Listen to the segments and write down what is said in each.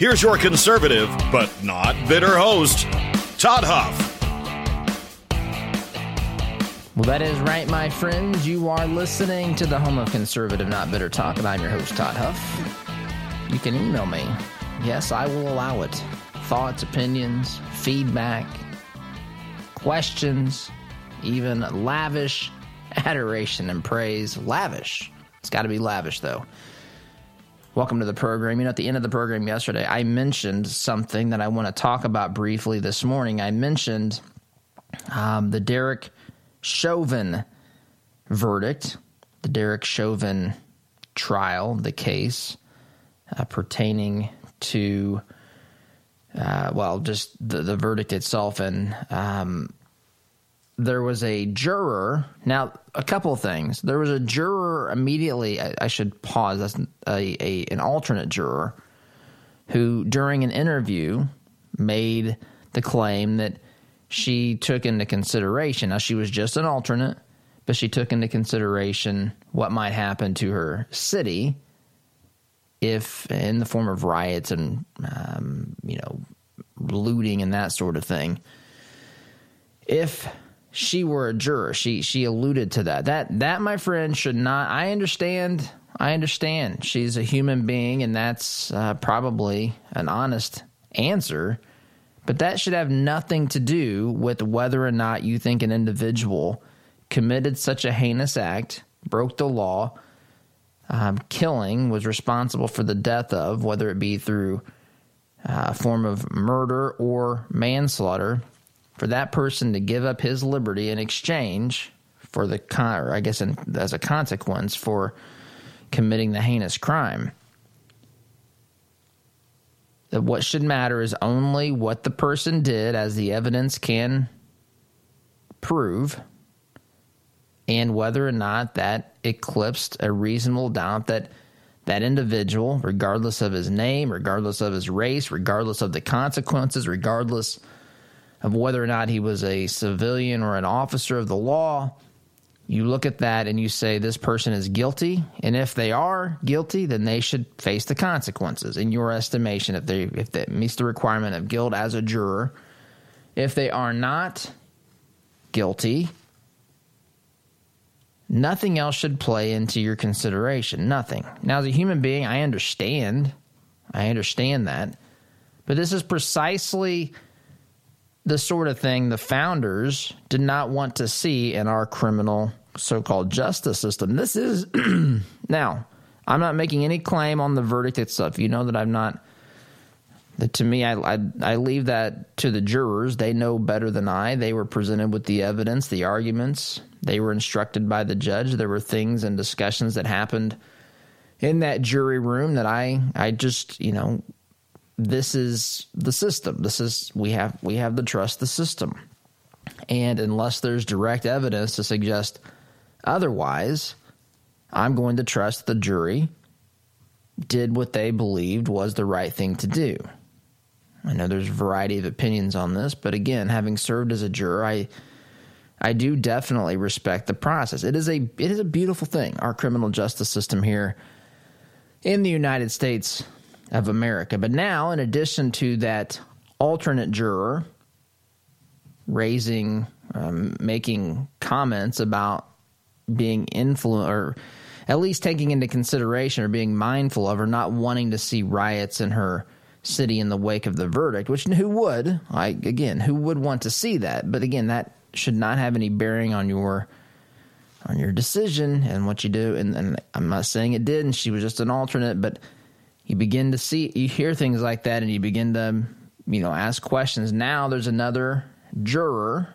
Here's your conservative, but not bitter host, Todd Huff. Well, that is right, my friends. You are listening to the home of conservative, not bitter talk, and I'm your host, Todd Huff. You can email me. Yes, I will allow it. Thoughts, opinions, feedback, questions, even lavish adoration and praise. Lavish. It's got to be lavish, though. Welcome to the program. You know, at the end of the program yesterday, I mentioned something that I want to talk about briefly this morning. I mentioned um, the Derek Chauvin verdict, the Derek Chauvin trial, the case uh, pertaining to, uh, well, just the, the verdict itself. And um, there was a juror. Now, a couple of things. There was a juror immediately. I, I should pause. That's a, a, an alternate juror who, during an interview, made the claim that she took into consideration. Now, she was just an alternate, but she took into consideration what might happen to her city if, in the form of riots and, um, you know, looting and that sort of thing. If she were a juror. She she alluded to that. That that my friend should not. I understand. I understand. She's a human being, and that's uh, probably an honest answer. But that should have nothing to do with whether or not you think an individual committed such a heinous act, broke the law, um, killing, was responsible for the death of, whether it be through uh, a form of murder or manslaughter for that person to give up his liberty in exchange for the con, or I guess in, as a consequence for committing the heinous crime. That what should matter is only what the person did, as the evidence can prove, and whether or not that eclipsed a reasonable doubt that that individual, regardless of his name, regardless of his race, regardless of the consequences, regardless of whether or not he was a civilian or an officer of the law. You look at that and you say this person is guilty, and if they are guilty, then they should face the consequences in your estimation if they if that meets the requirement of guilt as a juror. If they are not guilty, nothing else should play into your consideration. Nothing. Now, as a human being, I understand. I understand that. But this is precisely the sort of thing the founders did not want to see in our criminal so called justice system. This is now, I'm not making any claim on the verdict itself. You know that I'm not. That to me, I, I, I leave that to the jurors. They know better than I. They were presented with the evidence, the arguments. They were instructed by the judge. There were things and discussions that happened in that jury room that I I just you know this is the system. This is we have we have to trust the system. And unless there's direct evidence to suggest otherwise, I'm going to trust the jury did what they believed was the right thing to do. I know there's a variety of opinions on this, but again, having served as a juror, I I do definitely respect the process. It is a it is a beautiful thing. Our criminal justice system here in the United States of America. But now, in addition to that alternate juror raising, um, making comments about being influenced or at least taking into consideration or being mindful of or not wanting to see riots in her city in the wake of the verdict, which who would, I again, who would want to see that? But again, that should not have any bearing on your on your decision and what you do. And, and I'm not saying it did, and she was just an alternate, but you begin to see, you hear things like that, and you begin to, you know, ask questions. Now there's another juror,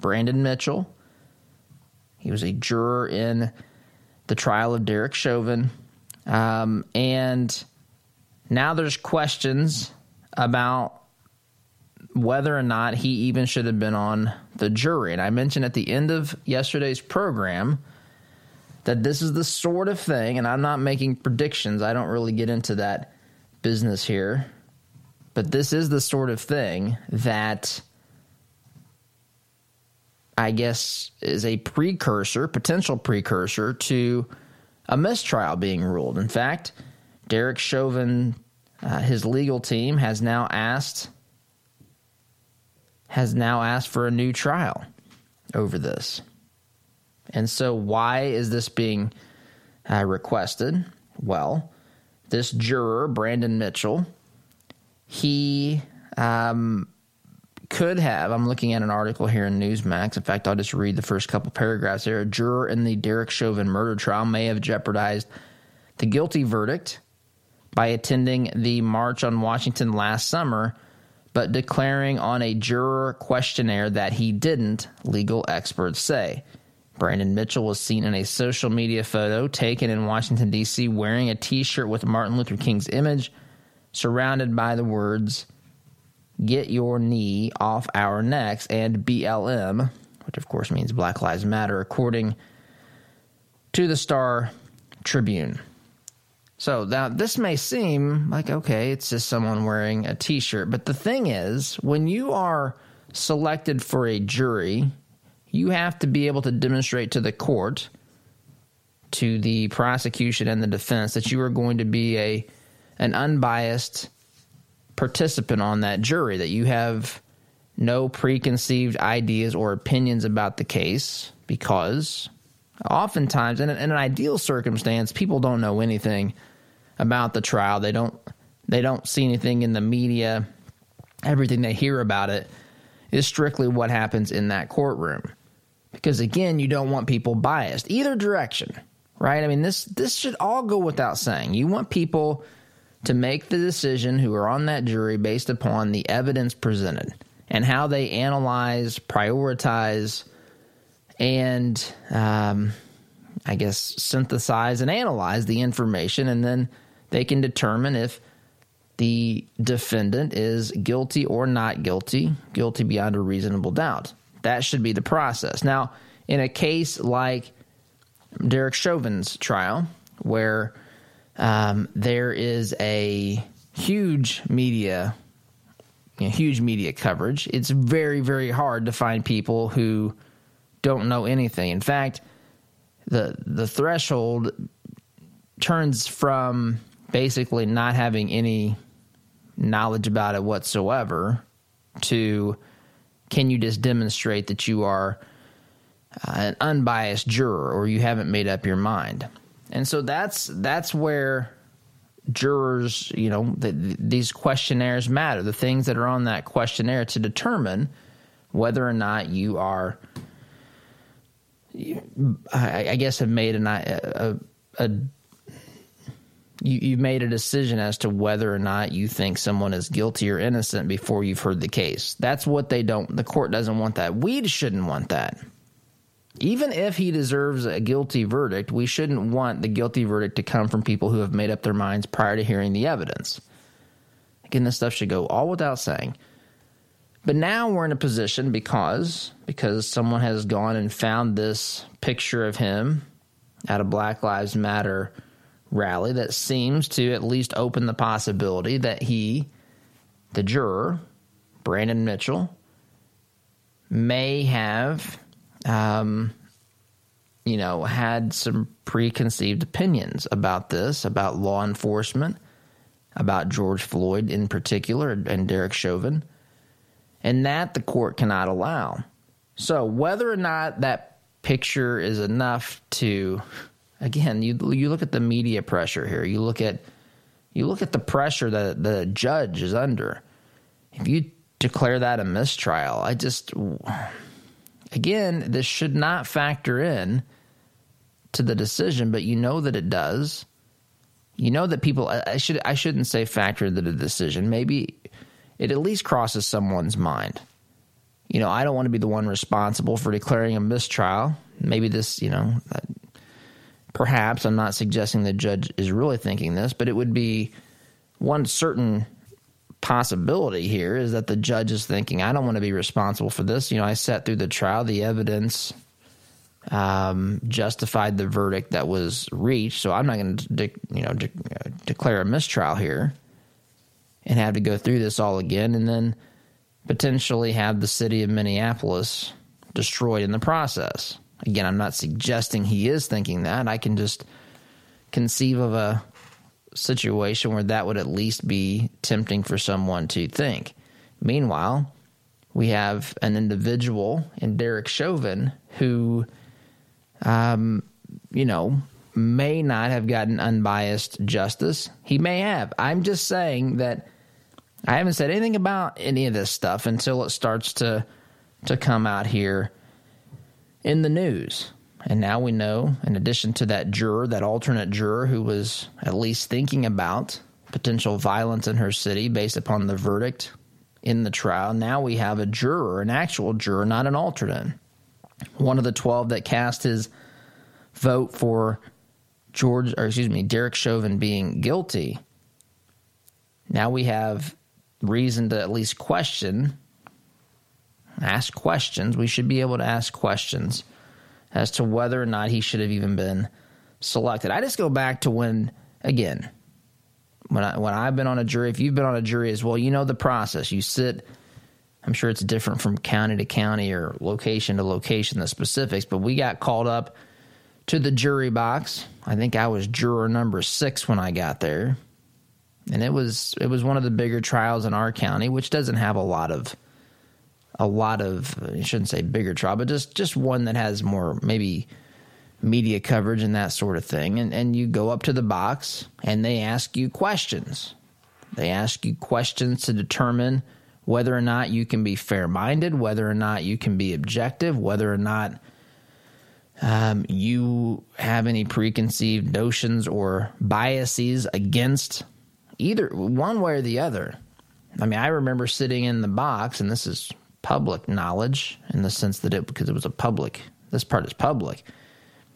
Brandon Mitchell. He was a juror in the trial of Derek Chauvin. Um, and now there's questions about whether or not he even should have been on the jury. And I mentioned at the end of yesterday's program that this is the sort of thing, and I'm not making predictions, I don't really get into that business here, but this is the sort of thing that I guess is a precursor, potential precursor to a mistrial being ruled. In fact, Derek Chauvin, uh, his legal team, has now asked has now asked for a new trial over this. And so, why is this being uh, requested? Well, this juror, Brandon Mitchell, he um, could have. I'm looking at an article here in Newsmax. In fact, I'll just read the first couple paragraphs here. A juror in the Derek Chauvin murder trial may have jeopardized the guilty verdict by attending the march on Washington last summer but declaring on a juror questionnaire that he didn't, legal experts say. Brandon Mitchell was seen in a social media photo taken in Washington, D.C., wearing a t shirt with Martin Luther King's image, surrounded by the words, Get your knee off our necks, and BLM, which of course means Black Lives Matter, according to the Star Tribune. So now this may seem like, okay, it's just someone wearing a t shirt. But the thing is, when you are selected for a jury, you have to be able to demonstrate to the court, to the prosecution and the defense, that you are going to be a an unbiased participant on that jury, that you have no preconceived ideas or opinions about the case, because oftentimes, in an, ideal circumstance, people don't know anything about the trial. They don't they don't see anything in the media. Everything they hear about it is strictly what happens in that courtroom. Because again, you don't want people biased either direction, right? I mean, this this should all go without saying. You want people to make the decision who are on that jury based upon the evidence presented and how they analyze, prioritize, and um, I guess synthesize and analyze the information, and then they can determine if the defendant is guilty or not guilty, guilty beyond a reasonable doubt. That should be the process. Now, in a case like Derek Chauvin's trial, where um, there is a huge media, you know, huge media coverage, it's very, very hard to find people who don't know anything. In fact, the the threshold turns from basically not having any knowledge about it whatsoever to can you just demonstrate that you are uh, an unbiased juror or you haven't made up your mind? And so that's that's where jurors you know the, these questionnaires matter the things that are on that questionnaire to determine whether or not you are I, guess have made an, a, a you, you've made a decision as to whether or not you think someone is guilty or innocent before you've heard the case. That's what they don't, the court doesn't want that. We shouldn't want that. Even if he deserves a guilty verdict, we shouldn't want the guilty verdict to come from people who have made up their minds prior to hearing the evidence. Again, this stuff should go all without saying. But now we're in a position because because someone has gone and found this picture of him at a Black Lives Matter rally that seems to at least open the possibility that he, the juror, Brandon Mitchell, may have, um, you know, had some preconceived opinions about this, about law enforcement, about George Floyd in particular, and Derek Chauvin, and that the court cannot allow. So, whether or not that picture is enough to again, you you look at the media pressure here. You look at you look at the pressure that the judge is under. If you declare that a mistrial, I just again, this should not factor in to the decision, but you know that it does. You know that people I should I shouldn't say factor into the decision. Maybe it at least crosses someone's mind. You know, I don't want to be the one responsible for declaring a mistrial. Maybe this, you know, Perhaps I'm not suggesting the judge is really thinking this, but it would be one certain possibility here is that the judge is thinking, I don't want to be responsible for this. You know, I sat through the trial, the evidence um, justified the verdict that was reached, so I'm not going to, de- you know, de- declare a mistrial here and have to go through this all again, and then potentially have the city of Minneapolis destroyed in the process. Again, I'm not suggesting he is thinking that. I can just conceive of a situation where that would at least be tempting for someone to think. Meanwhile, we have an individual in Derek Chauvin who, um, you know, may not have gotten unbiased justice. He may have. I'm just saying that I haven't said anything about any of this stuff until it starts to to come out here in the news. And now we know, in addition to that juror, that alternate juror who was at least thinking about potential violence in her city based upon the verdict in the trial, now we have a juror, an actual juror, not an alternate. One of the 12 that cast his vote for George, or excuse me, Derek Chauvin being guilty. Now we have reason to at least question, ask questions. We should be able to ask questions as to whether or not he should have even been selected. I just go back to when, again, when I when I've been on a jury. If you've been on a jury as well, you know the process. You sit. I'm sure it's different from county to county or location to location, the specifics. But we got called up to the jury box. I think I was juror number six when I got there, and it was it was one of the bigger trials in our county, which doesn't have a lot of a lot of I shouldn't say bigger trial, but just just one that has more maybe media coverage and that sort of thing. And and you go up to the box and they ask you questions. They ask you questions to determine whether or not you can be fair minded, whether or not you can be objective, whether or not um, you have any preconceived notions or biases against either one way or the other. I mean, I remember sitting in the box, and this is public knowledge in the sense that it because it was a public this part is public.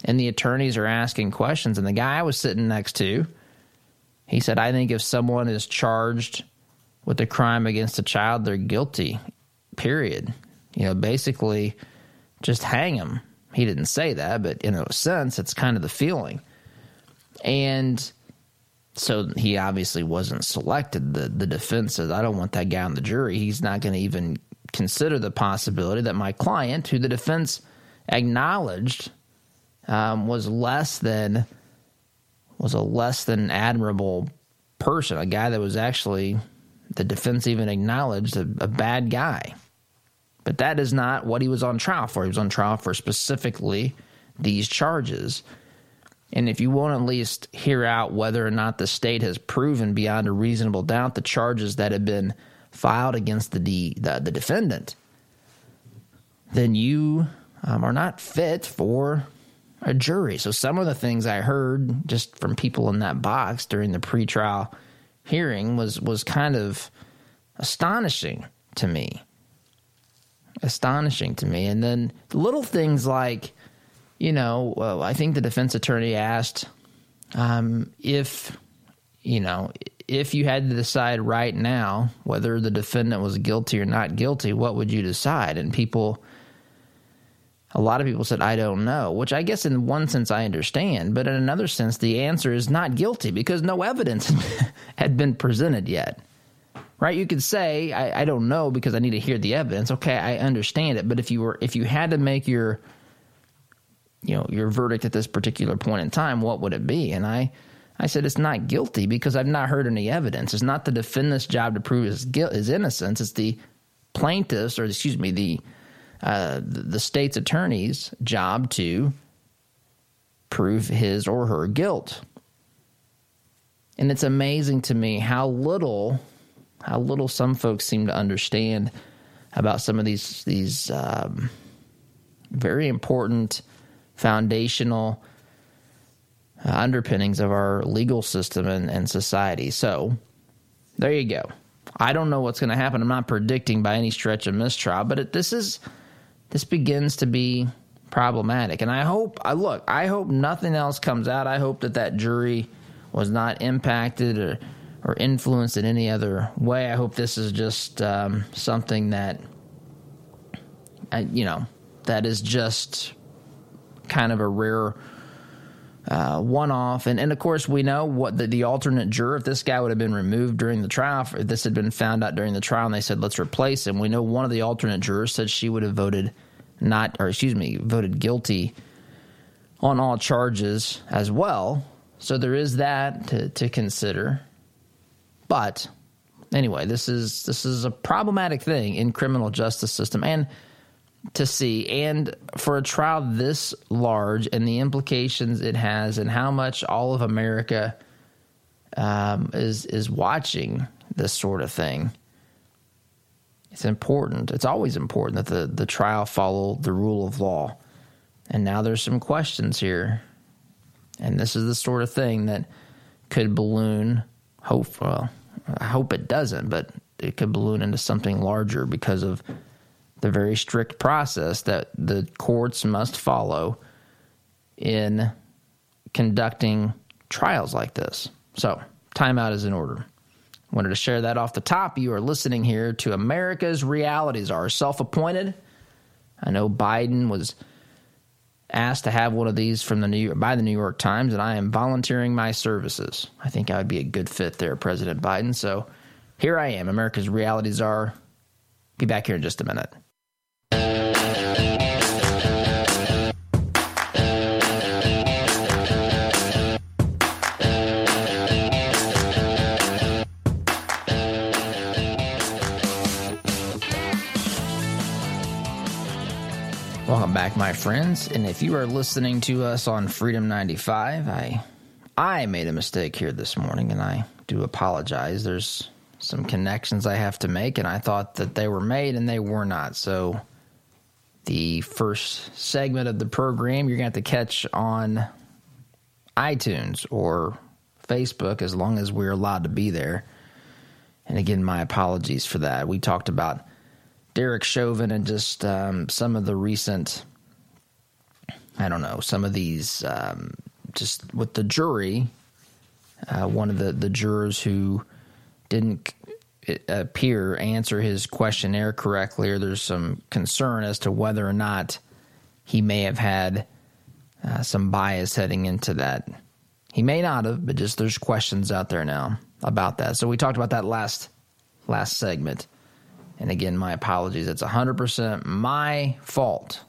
And the attorneys are asking questions and the guy I was sitting next to he said I think if someone is charged with a crime against a child they're guilty period. You know basically just hang them he didn't say that but in a sense it's kind of the feeling. And so he obviously wasn't selected. The the defense says I don't want that guy on the jury. He's not going to even consider the possibility that my client, who the defense acknowledged um, was less than was a less than admirable person, a guy that was actually the defense even acknowledged a, a bad guy. But that is not what he was on trial for. He was on trial for specifically these charges. And if you won't at least hear out whether or not the state has proven beyond a reasonable doubt the charges that have been filed against the de- the, the defendant, then you um, are not fit for a jury. So some of the things I heard just from people in that box during the pretrial hearing was was kind of astonishing to me. Astonishing to me. And then little things like, you know, well, I think the defense attorney asked um, if, you know, if you had to decide right now whether the defendant was guilty or not guilty, what would you decide? And people, a lot of people said, I don't know, which I guess in one sense I understand, but in another sense, the answer is not guilty because no evidence had been presented yet. Right? You could say, I, I don't know because I need to hear the evidence. Okay, I understand it. But if you were if you had to make your you know, your verdict at this particular point in time, what would it be? And I I said it's not guilty because I've not heard any evidence. It's not the defendant's job to prove his guilt, his innocence. It's the plaintiff's, or excuse me, the uh, the state's attorney's job to prove his or her guilt. And it's amazing to me how little, how little some folks seem to understand about some of these these um, very important foundational underpinnings of our legal system and, and society. So there you go. I don't know what's going to happen. I'm not predicting by any stretch of mistrial, but it, this is this begins to be problematic. And I hope, I look, I hope nothing else comes out. I hope that that jury was not impacted or or influenced in any other way. I hope this is just um, something that, I, you know, that is just kind of a rare uh, one off. And, and of course, we know what the, the alternate juror, if this guy would have been removed during the trial, if this had been found out during the trial and they said, let's replace him, we know one of the alternate jurors said she would have voted not, or excuse me, voted guilty on all charges as well. So there is that to, to consider. But anyway, this is this is a problematic thing in criminal justice system and to see and for a trial this large and the implications it has and how much all of America um, is is watching this sort of thing. It's important. It's always important that the, the trial follow the rule of law. And now there's some questions here. And this is the sort of thing that could balloon, hope, well, I hope it doesn't, but it could balloon into something larger because of the very strict process that the courts must follow in conducting trials like this. So, timeout is in order. Wanted to share that off the top. You are listening here to America's Realities Are self appointed. I know Biden was asked to have one of these from the New York, by the New York Times, and I am volunteering my services. I think I would be a good fit there, President Biden. So here I am. America's realities are. Be back here in just a minute. My friends. And if you are listening to us on Freedom 95, I I made a mistake here this morning and I do apologize. There's some connections I have to make and I thought that they were made and they were not. So the first segment of the program you're going to have to catch on iTunes or Facebook as long as we're allowed to be there. And again, my apologies for that. We talked about Derek Chauvin and just um, some of the recent, I don't know, some of these, um, just with the jury. Uh, one of the, the jurors who didn't appear answer his questionnaire correctly, or there's some concern as to whether or not he may have had uh, some bias heading into that. He may not have, but just there's questions out there now about that. So we talked about that last last segment. And again, my apologies. It's 100% my fault.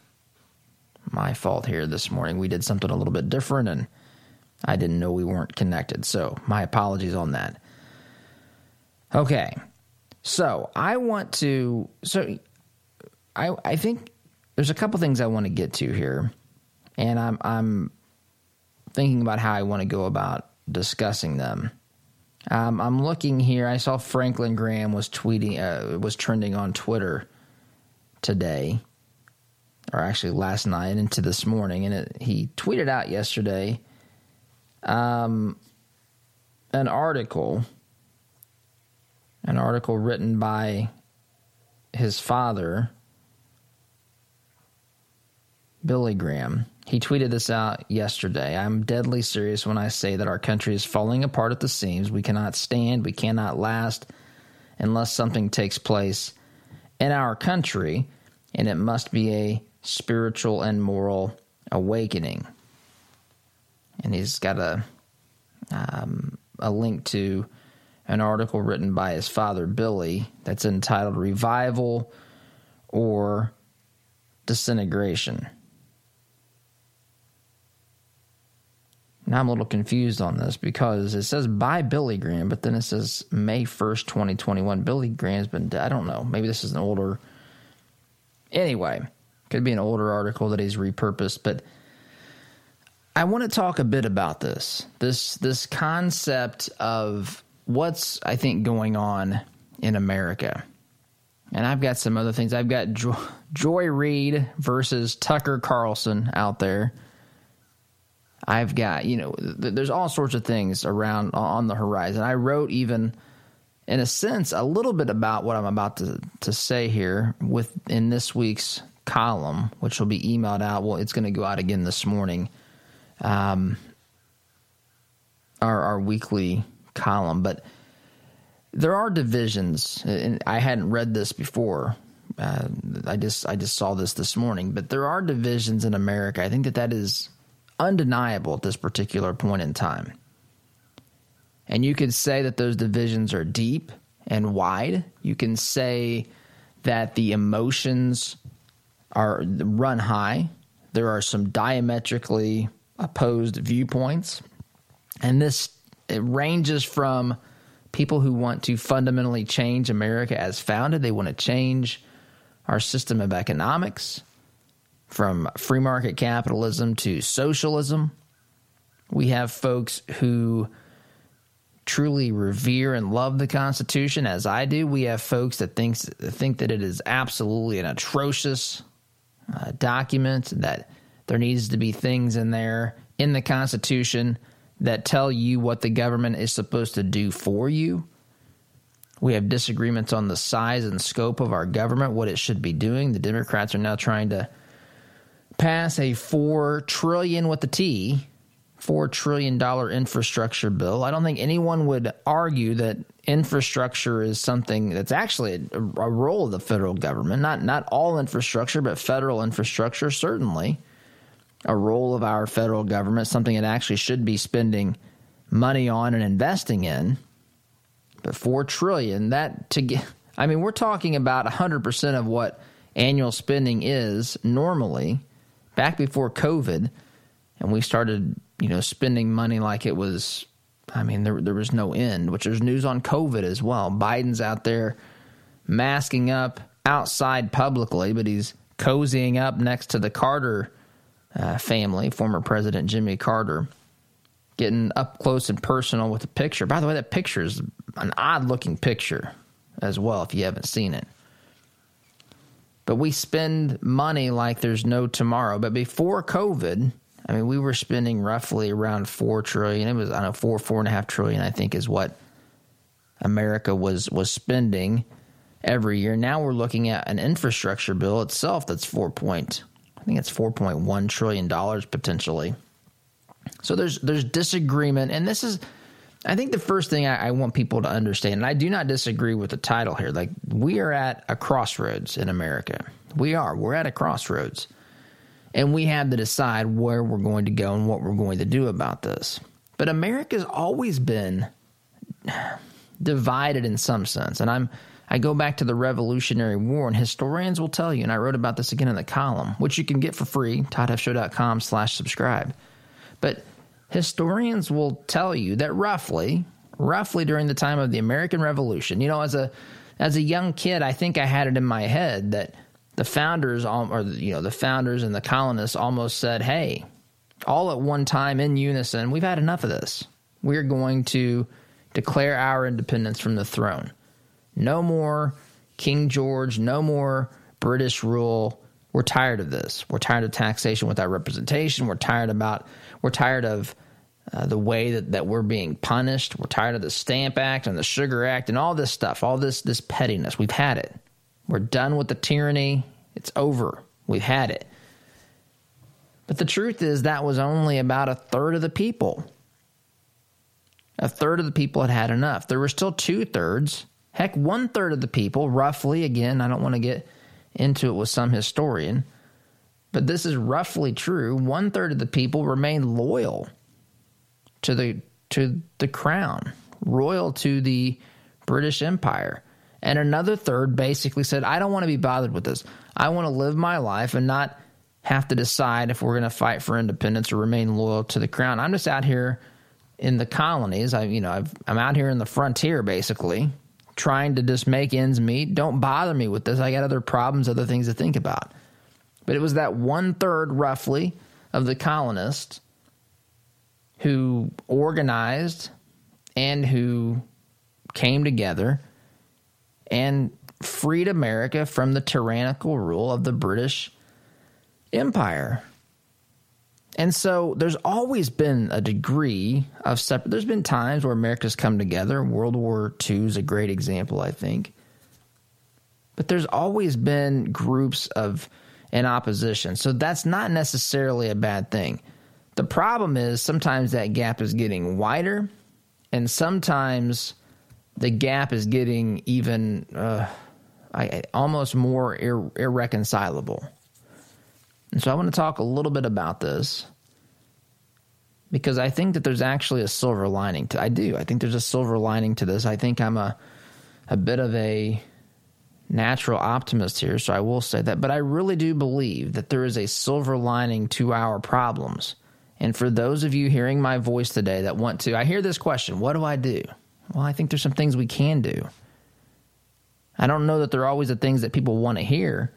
My fault here this morning. We did something a little bit different and I didn't know we weren't connected. So, my apologies on that. Okay. So, I want to so I I think there's a couple things I want to get to here. And I'm I'm thinking about how I want to go about discussing them. Um, I'm looking here. I saw Franklin Graham was tweeting, uh, was trending on Twitter today, or actually last night into this morning, and it, he tweeted out yesterday um, an article, an article written by his father, Billy Graham, he tweeted this out yesterday. I'm deadly serious when I say that our country is falling apart at the seams. We cannot stand, we cannot last unless something takes place in our country, and it must be a spiritual and moral awakening. And he's got a um, a link to an article written by his father Billy that's entitled "Revival or Disintegration." Now I'm a little confused on this because it says by Billy Graham, but then it says May 1st, 2021. Billy Graham's been. I don't know. Maybe this is an older. Anyway, could be an older article that he's repurposed, but I want to talk a bit about this. This this concept of what's I think going on in America. And I've got some other things. I've got Joy, Joy Reid versus Tucker Carlson out there I've got, you know, th- there's all sorts of things around on the horizon. I wrote even, in a sense, a little bit about what I'm about to, to say here with in this week's column, which will be emailed out. Well, it's going to go out again this morning. Um, our, our weekly column, but there are divisions, and I hadn't read this before. Uh, I just I just saw this this morning, but there are divisions in America. I think that that is undeniable at this particular point in time. And you could say that those divisions are deep and wide. You can say that the emotions are run high. There are some diametrically opposed viewpoints. And this it ranges from people who want to fundamentally change America as founded. They want to change our system of economics from free market capitalism to socialism. We have folks who truly revere and love the Constitution, as I do. We have folks that thinks think that it is absolutely an atrocious uh, document. That there needs to be things in there in the Constitution that tell you what the government is supposed to do for you. We have disagreements on the size and scope of our government, what it should be doing. The Democrats are now trying to pass a four trillion with the T $4 trillion infrastructure bill. I don't think anyone would argue that infrastructure is something that's actually a, a, role of the federal government. Not, not all infrastructure, but federal infrastructure, certainly a role of our federal government, something it actually should be spending money on and investing in. But 4 trillion, that to get, I mean, we're talking about 100% of what annual spending is normally back before COVID and we started you know, spending money like it was, I mean, there, there was no end, which there's news on COVID as well. Biden's out there masking up outside publicly, but he's cozying up next to the Carter uh, family, former President Jimmy Carter, getting up close and personal with a picture. By the way, that picture is an odd looking picture as well, if you haven't seen it. But we spend money like there's no tomorrow. But before COVID, I mean, we were spending roughly around four trillion. It was I don't know four four and a half trillion. I think is what America was was spending every year. Now we're looking at an infrastructure bill itself that's four point. I think it's four point one trillion dollars potentially. So there's there's disagreement, and this is. I think the first thing I, I want people to understand, and I do not disagree with the title here. Like we are at a crossroads in America. We are. We're at a crossroads and we have to decide where we're going to go and what we're going to do about this. But America's always been divided in some sense, and I'm I go back to the Revolutionary War, and historians will tell you, and I wrote about this again in the column, which you can get for free, toddhuffshow.com slash subscribe. But historians will tell you that roughly, roughly during the time of the American Revolution, you know, as a as a young kid, I think I had it in my head that the founders, or you know, the founders and the colonists almost said, "Hey, all at one time in unison, we've had enough of this. We're going to declare our independence from the throne. No more King George. No more British rule." We're tired of this. We're tired of taxation without representation. We're tired about. We're tired of uh, the way that, that we're being punished. We're tired of the Stamp Act and the Sugar Act and all this stuff, all this this pettiness. We've had it. We're done with the tyranny. It's over. We've had it. But the truth is, that was only about a third of the people. A third of the people had had enough. There were still two thirds, heck, one third of the people, roughly, again, I don't want to get into it with some historian, but this is roughly true. One third of the people remained loyal to the to the crown, royal to the British Empire. And another third basically said, I don't want to be bothered with this. I want to live my life and not have to decide if we're going to fight for independence or remain loyal to the crown. I'm just out here in the colonies. I, you know, i am out here in the frontier basically, trying to just make ends meet. Don't bother me with this. I got other problems, other things to think about. But it was that one third roughly of the colonists who organized and who came together and freed America from the tyrannical rule of the British Empire. And so there's always been a degree of separate. There's been times where America's come together. World War II is a great example, I think. But there's always been groups of in opposition. So that's not necessarily a bad thing. The problem is sometimes that gap is getting wider, and sometimes the gap is getting even uh, I, almost more ir- irreconcilable. And so I want to talk a little bit about this because I think that there's actually a silver lining to I do. I think there's a silver lining to this. I think I'm a a bit of a natural optimist here, so I will say that, but I really do believe that there is a silver lining to our problems. And for those of you hearing my voice today that want to, I hear this question, what do I do? Well, I think there's some things we can do. I don't know that they're always the things that people want to hear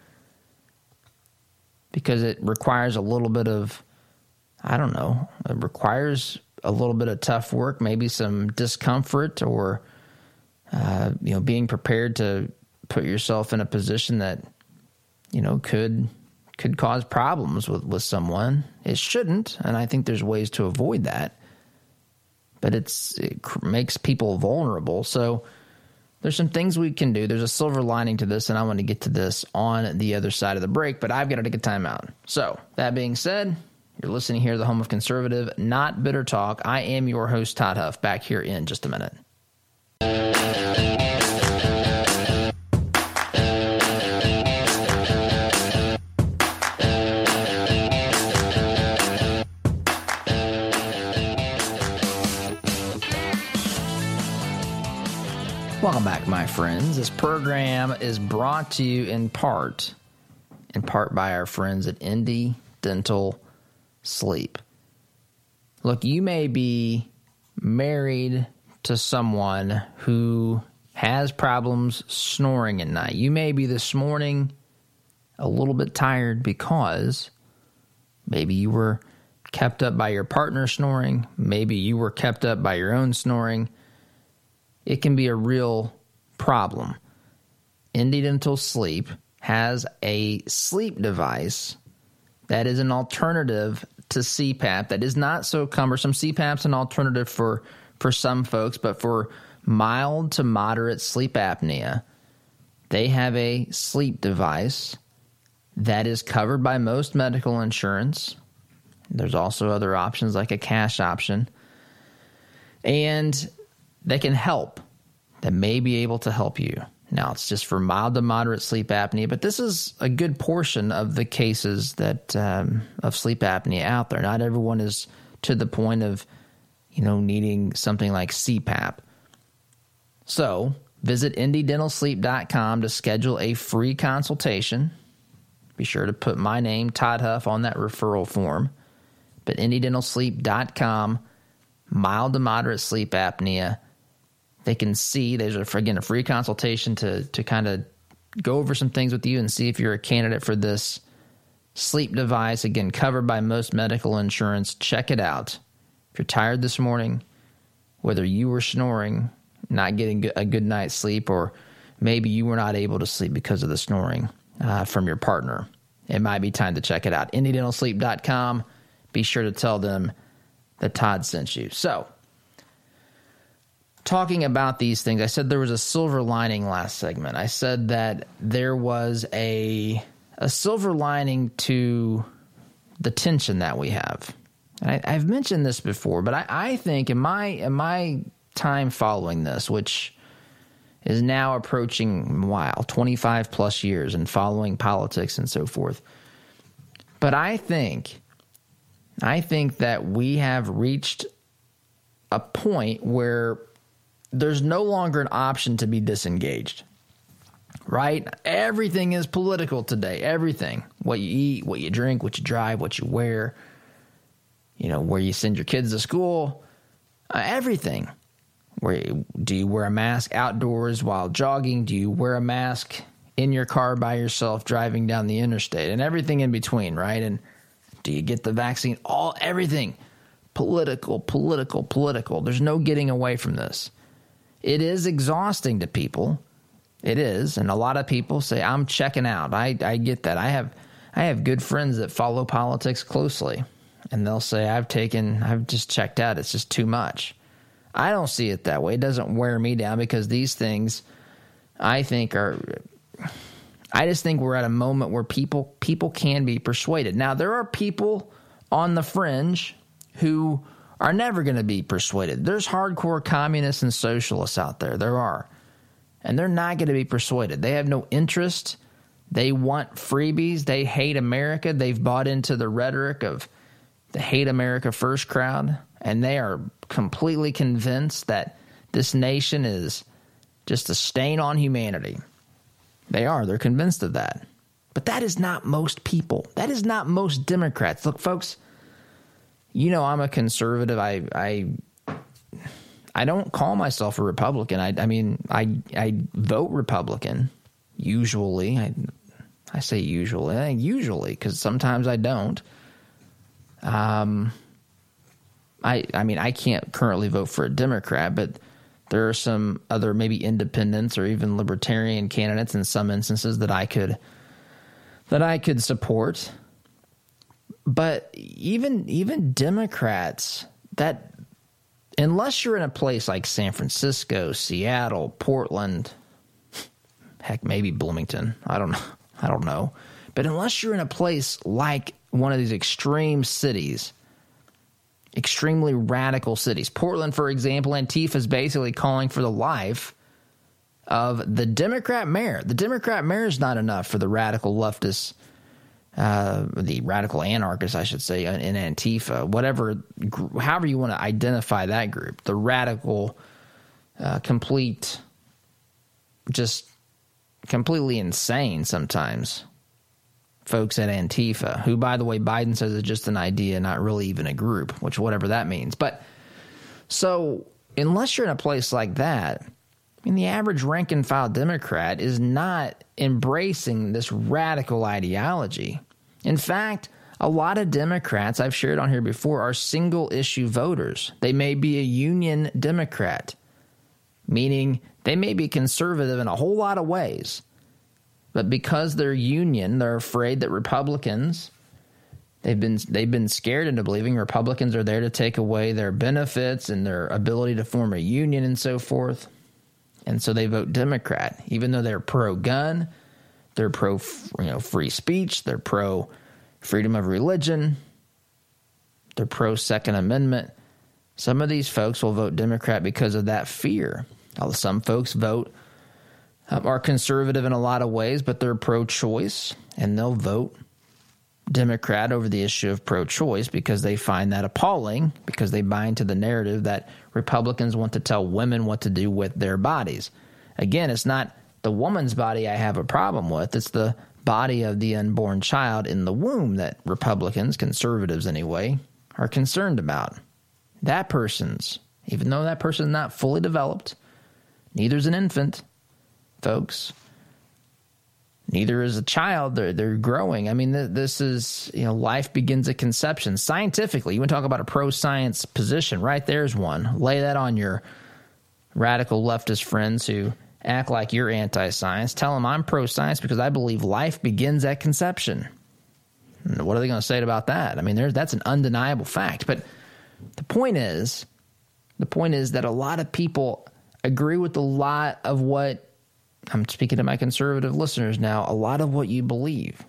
because it requires a little bit of, I don't know, it requires a little bit of tough work, maybe some discomfort, or uh, you know, being prepared to put yourself in a position that you know could could cause problems with with someone. It shouldn't, and I think there's ways to avoid that. But it's it makes people vulnerable, so there's some things we can do. There's a silver lining to this, and I want to get to this on the other side of the break, but I've got to take a time out. So, that being said, you're listening here to the home of conservative, not bitter talk. I am your host, Todd Huff, back here in just a minute. Friends. This program is brought to you in part, in part by our friends at Indie Dental Sleep. Look, you may be married to someone who has problems snoring at night. You may be this morning a little bit tired because maybe you were kept up by your partner snoring, maybe you were kept up by your own snoring it can be a real problem. Indie Dental Sleep has a sleep device that is an alternative to CPAP that is not so cumbersome. CPAP's an alternative for for some folks, but for mild to moderate sleep apnea, they have a sleep device that is covered by most medical insurance. There's also other options like a cash option. And they can help, that may be able to help you. Now, it's just for mild to moderate sleep apnea, but this is a good portion of the cases that um, of sleep apnea out there. Not everyone is to the point of, you know, needing something like CPAP. So, visit indiedentalsleep.com to schedule a free consultation. Be sure to put my name, Todd Huff, on that referral form. But indiedentalsleep.com, mild to moderate sleep apnea they can see there's a, again a free consultation to to kind of go over some things with you and see if you're a candidate for this sleep device. Again, covered by most medical insurance. Check it out. If you're tired this morning, whether you were snoring, not getting a good night's sleep, or maybe you were not able to sleep because of the snoring uh, from your partner, it might be time to check it out. IndieDentalSleep.com. Be sure to tell them that Todd sent you. So, talking about these things, I said there was a silver lining last segment. I said that there was a a silver lining to the tension that we have. I, have mentioned this before, but I, I think in my in my time following this, which is now approaching wow, twenty five plus years and following politics and so forth. But I think I think that we have reached a point where there's no longer an option to be disengaged. Right? Everything is political today. Everything. What you eat, what you drink, what you drive, what you wear, you know, where you send your kids to school, uh, everything. Where do you wear a mask outdoors while jogging? Do you wear a mask in your car by yourself driving down the interstate and everything in between, right? And do you get the vaccine? All everything political, political, political. There's no getting away from this. It is exhausting to people. It is, and a lot of people say I'm checking out. I I get that. I have I have good friends that follow politics closely, and they'll say I've taken I've just checked out. It's just too much. I don't see it that way. It doesn't wear me down because these things I think are I just think we're at a moment where people people can be persuaded. Now there are people on the fringe who are never going to be persuaded. There's hardcore communists and socialists out there. There are. And they're not going to be persuaded. They have no interest. They want freebies. They hate America. They've bought into the rhetoric of the hate America first crowd. And they are completely convinced that this nation is just a stain on humanity. They are. They're convinced of that. But that is not most people. That is not most Democrats. Look, folks, you know I'm a conservative. I I I don't call myself a Republican. I I mean I I vote Republican usually. I I say usually. I usually because sometimes I don't. Um. I I mean I can't currently vote for a Democrat, but there are some other maybe independents or even libertarian candidates in some instances that I could that I could support. But even even Democrats that unless you're in a place like San Francisco, Seattle, Portland, heck maybe Bloomington, I don't know. I don't know. But unless you're in a place like one of these extreme cities, extremely radical cities. Portland, for example, Antifa is basically calling for the life of the Democrat mayor. The Democrat mayor is not enough for the radical leftists, uh, the radical anarchists, I should say, in Antifa, whatever, however you want to identify that group, the radical, uh, complete, just completely insane sometimes folks at Antifa, who, by the way, Biden says is just an idea, not really even a group, which whatever that means. But so, unless you're in a place like that, I mean, the average rank and file Democrat is not embracing this radical ideology. In fact, a lot of Democrats I've shared on here before are single issue voters. They may be a union Democrat, meaning they may be conservative in a whole lot of ways but because they're union, they're afraid that Republicans they've been they've been scared into believing Republicans are there to take away their benefits and their ability to form a union and so forth. And so they vote Democrat, even though they're pro gun, they're pro you know free speech, they're pro freedom of religion, they're pro Second Amendment. Some of these folks will vote Democrat because of that fear. Some folks vote um, are conservative in a lot of ways, but they're pro choice and they'll vote Democrat over the issue of pro choice because they find that appalling because they buy into the narrative that Republicans want to tell women what to do with their bodies. Again, it's not the woman's body I have a problem with, it's the body of the unborn child in the womb that Republicans, conservatives anyway, are concerned about. That person's, even though that person's not fully developed, neither's an infant, folks. Neither is a child. They're, they're growing. I mean, th- this is, you know, life begins at conception. Scientifically, you want to talk about a pro science position, right? There's one. Lay that on your radical leftist friends who act like you're anti science. Tell them I'm pro science because I believe life begins at conception. And what are they going to say about that? I mean, that's an undeniable fact. But the point is, the point is that a lot of people agree with a lot of what I'm speaking to my conservative listeners now, a lot of what you believe.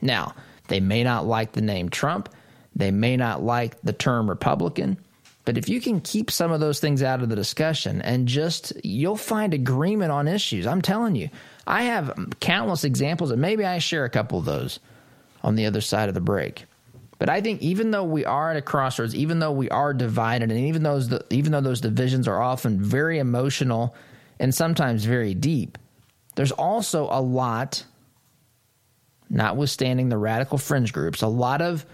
Now, they may not like the name Trump, they may not like the term Republican, but if you can keep some of those things out of the discussion and just, you'll find agreement on issues. I'm telling you, I have countless examples, and maybe I share a couple of those on the other side of the break. But I think even though we are at a crossroads, even though we are divided, and even those even though those divisions are often very emotional and sometimes very deep. There's also a lot, notwithstanding the radical fringe groups, a lot of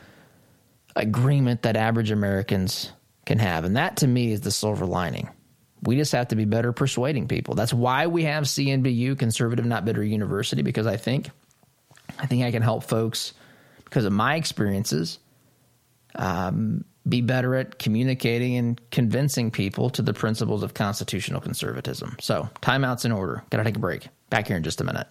agreement that average Americans can have. And that to me is the silver lining. We just have to be better persuading people. That's why we have CNBU, Conservative Not Bitter University, because I think I think I can help folks because of my experiences um, be better at communicating and convincing people to the principles of constitutional conservatism. So, timeouts in order. Got to take a break. Back here in just a minute.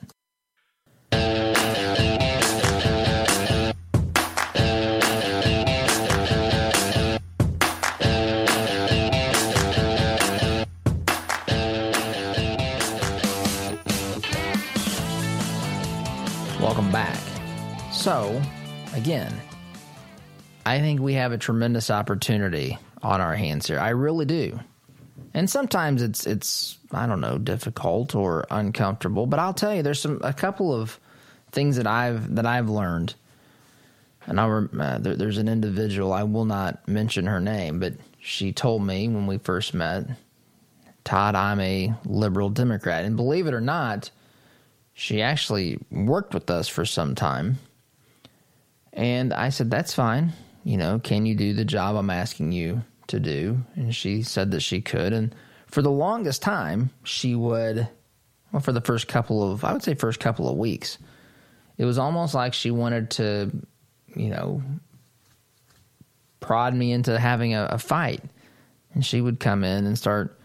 Again, I think we have a tremendous opportunity on our hands here. I really do. And sometimes it's it's I don't know difficult or uncomfortable, but I'll tell you there's some a couple of things that I've that I've learned. And I uh, there, there's an individual I will not mention her name, but she told me when we first met, Todd, I'm a liberal Democrat, and believe it or not, she actually worked with us for some time. And I said, That's fine. You know, can you do the job I'm asking you to do? And she said that she could. And for the longest time, she would, well, for the first couple of, I would say, first couple of weeks, it was almost like she wanted to, you know, prod me into having a, a fight. And she would come in and start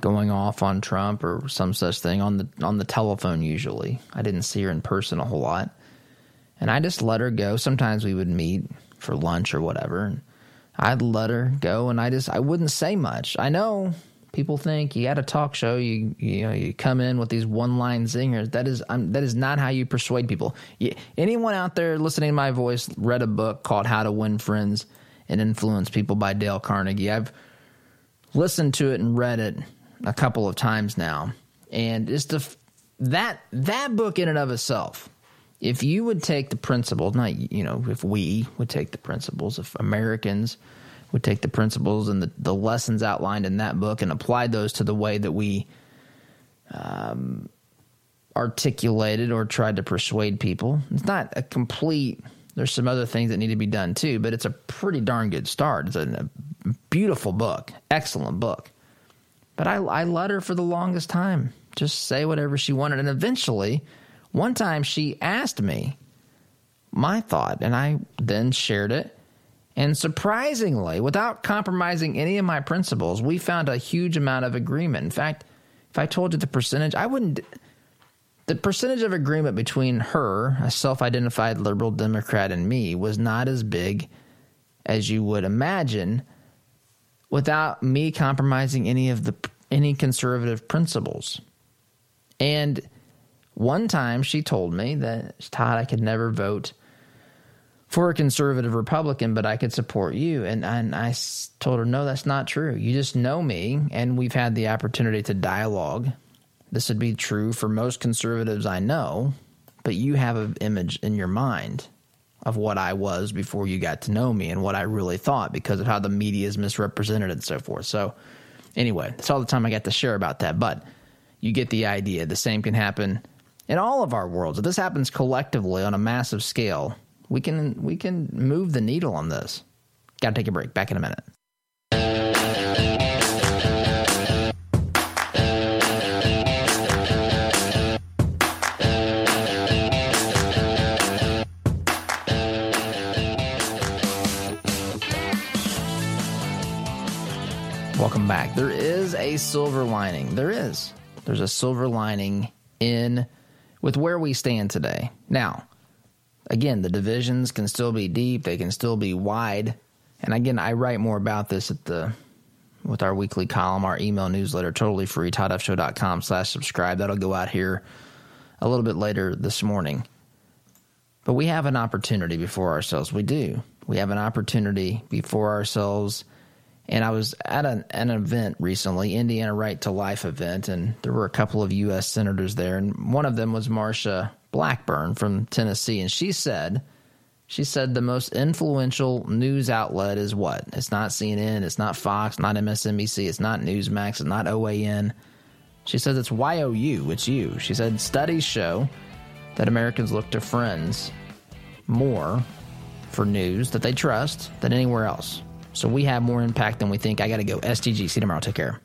going off on Trump or some such thing on the on the telephone usually. I didn't see her in person a whole lot. And I just let her go. Sometimes we would meet for lunch or whatever. And I'd let her go and I just I wouldn't say much. I know people think you got a talk show, you you know, you come in with these one-line zingers. That is um, that is not how you persuade people. You, anyone out there listening to my voice read a book called How to Win Friends and Influence People by Dale Carnegie. I've listened to it and read it a couple of times now, and it's the that that book in and of itself. If you would take the principles, not you know, if we would take the principles, if Americans would take the principles and the, the lessons outlined in that book and apply those to the way that we um, articulated or tried to persuade people. It's not a complete. There's some other things that need to be done too, but it's a pretty darn good start. It's a, a beautiful book, excellent book. But I, I let her for the longest time just say whatever she wanted. And eventually, one time she asked me my thought, and I then shared it. And surprisingly, without compromising any of my principles, we found a huge amount of agreement. In fact, if I told you the percentage, I wouldn't. The percentage of agreement between her, a self identified liberal Democrat, and me was not as big as you would imagine without me compromising any of the any conservative principles. And one time she told me that Todd, I could never vote for a conservative Republican, but I could support you. And, and I told her, no, that's not true. You just know me, and we've had the opportunity to dialogue. This would be true for most conservatives I know, but you have an image in your mind of what I was before you got to know me and what I really thought because of how the media is misrepresented and so forth. So, anyway, that's all the time I got to share about that. But you get the idea. The same can happen in all of our worlds. If this happens collectively on a massive scale, we can we can move the needle on this. Got to take a break. Back in a minute. Welcome back. There is a silver lining. There is. There's a silver lining in with where we stand today. Now, again, the divisions can still be deep, they can still be wide. And again, I write more about this at the with our weekly column, our email newsletter, totally free, toddhuffshow.com slash subscribe. That'll go out here a little bit later this morning. But we have an opportunity before ourselves. We do. We have an opportunity before ourselves and I was at an, an event recently, Indiana Right to Life event, and there were a couple of U.S. senators there, and one of them was Marsha Blackburn from Tennessee, and she said, she said the most influential news outlet is what? It's not CNN, it's not Fox, not MSNBC, it's not Newsmax, it's not OAN. She says it's YOU, it's you. She said studies show that Americans look to friends more for news that they trust than anywhere else. So we have more impact than we think. I got to go. SDG. See you tomorrow. Take care.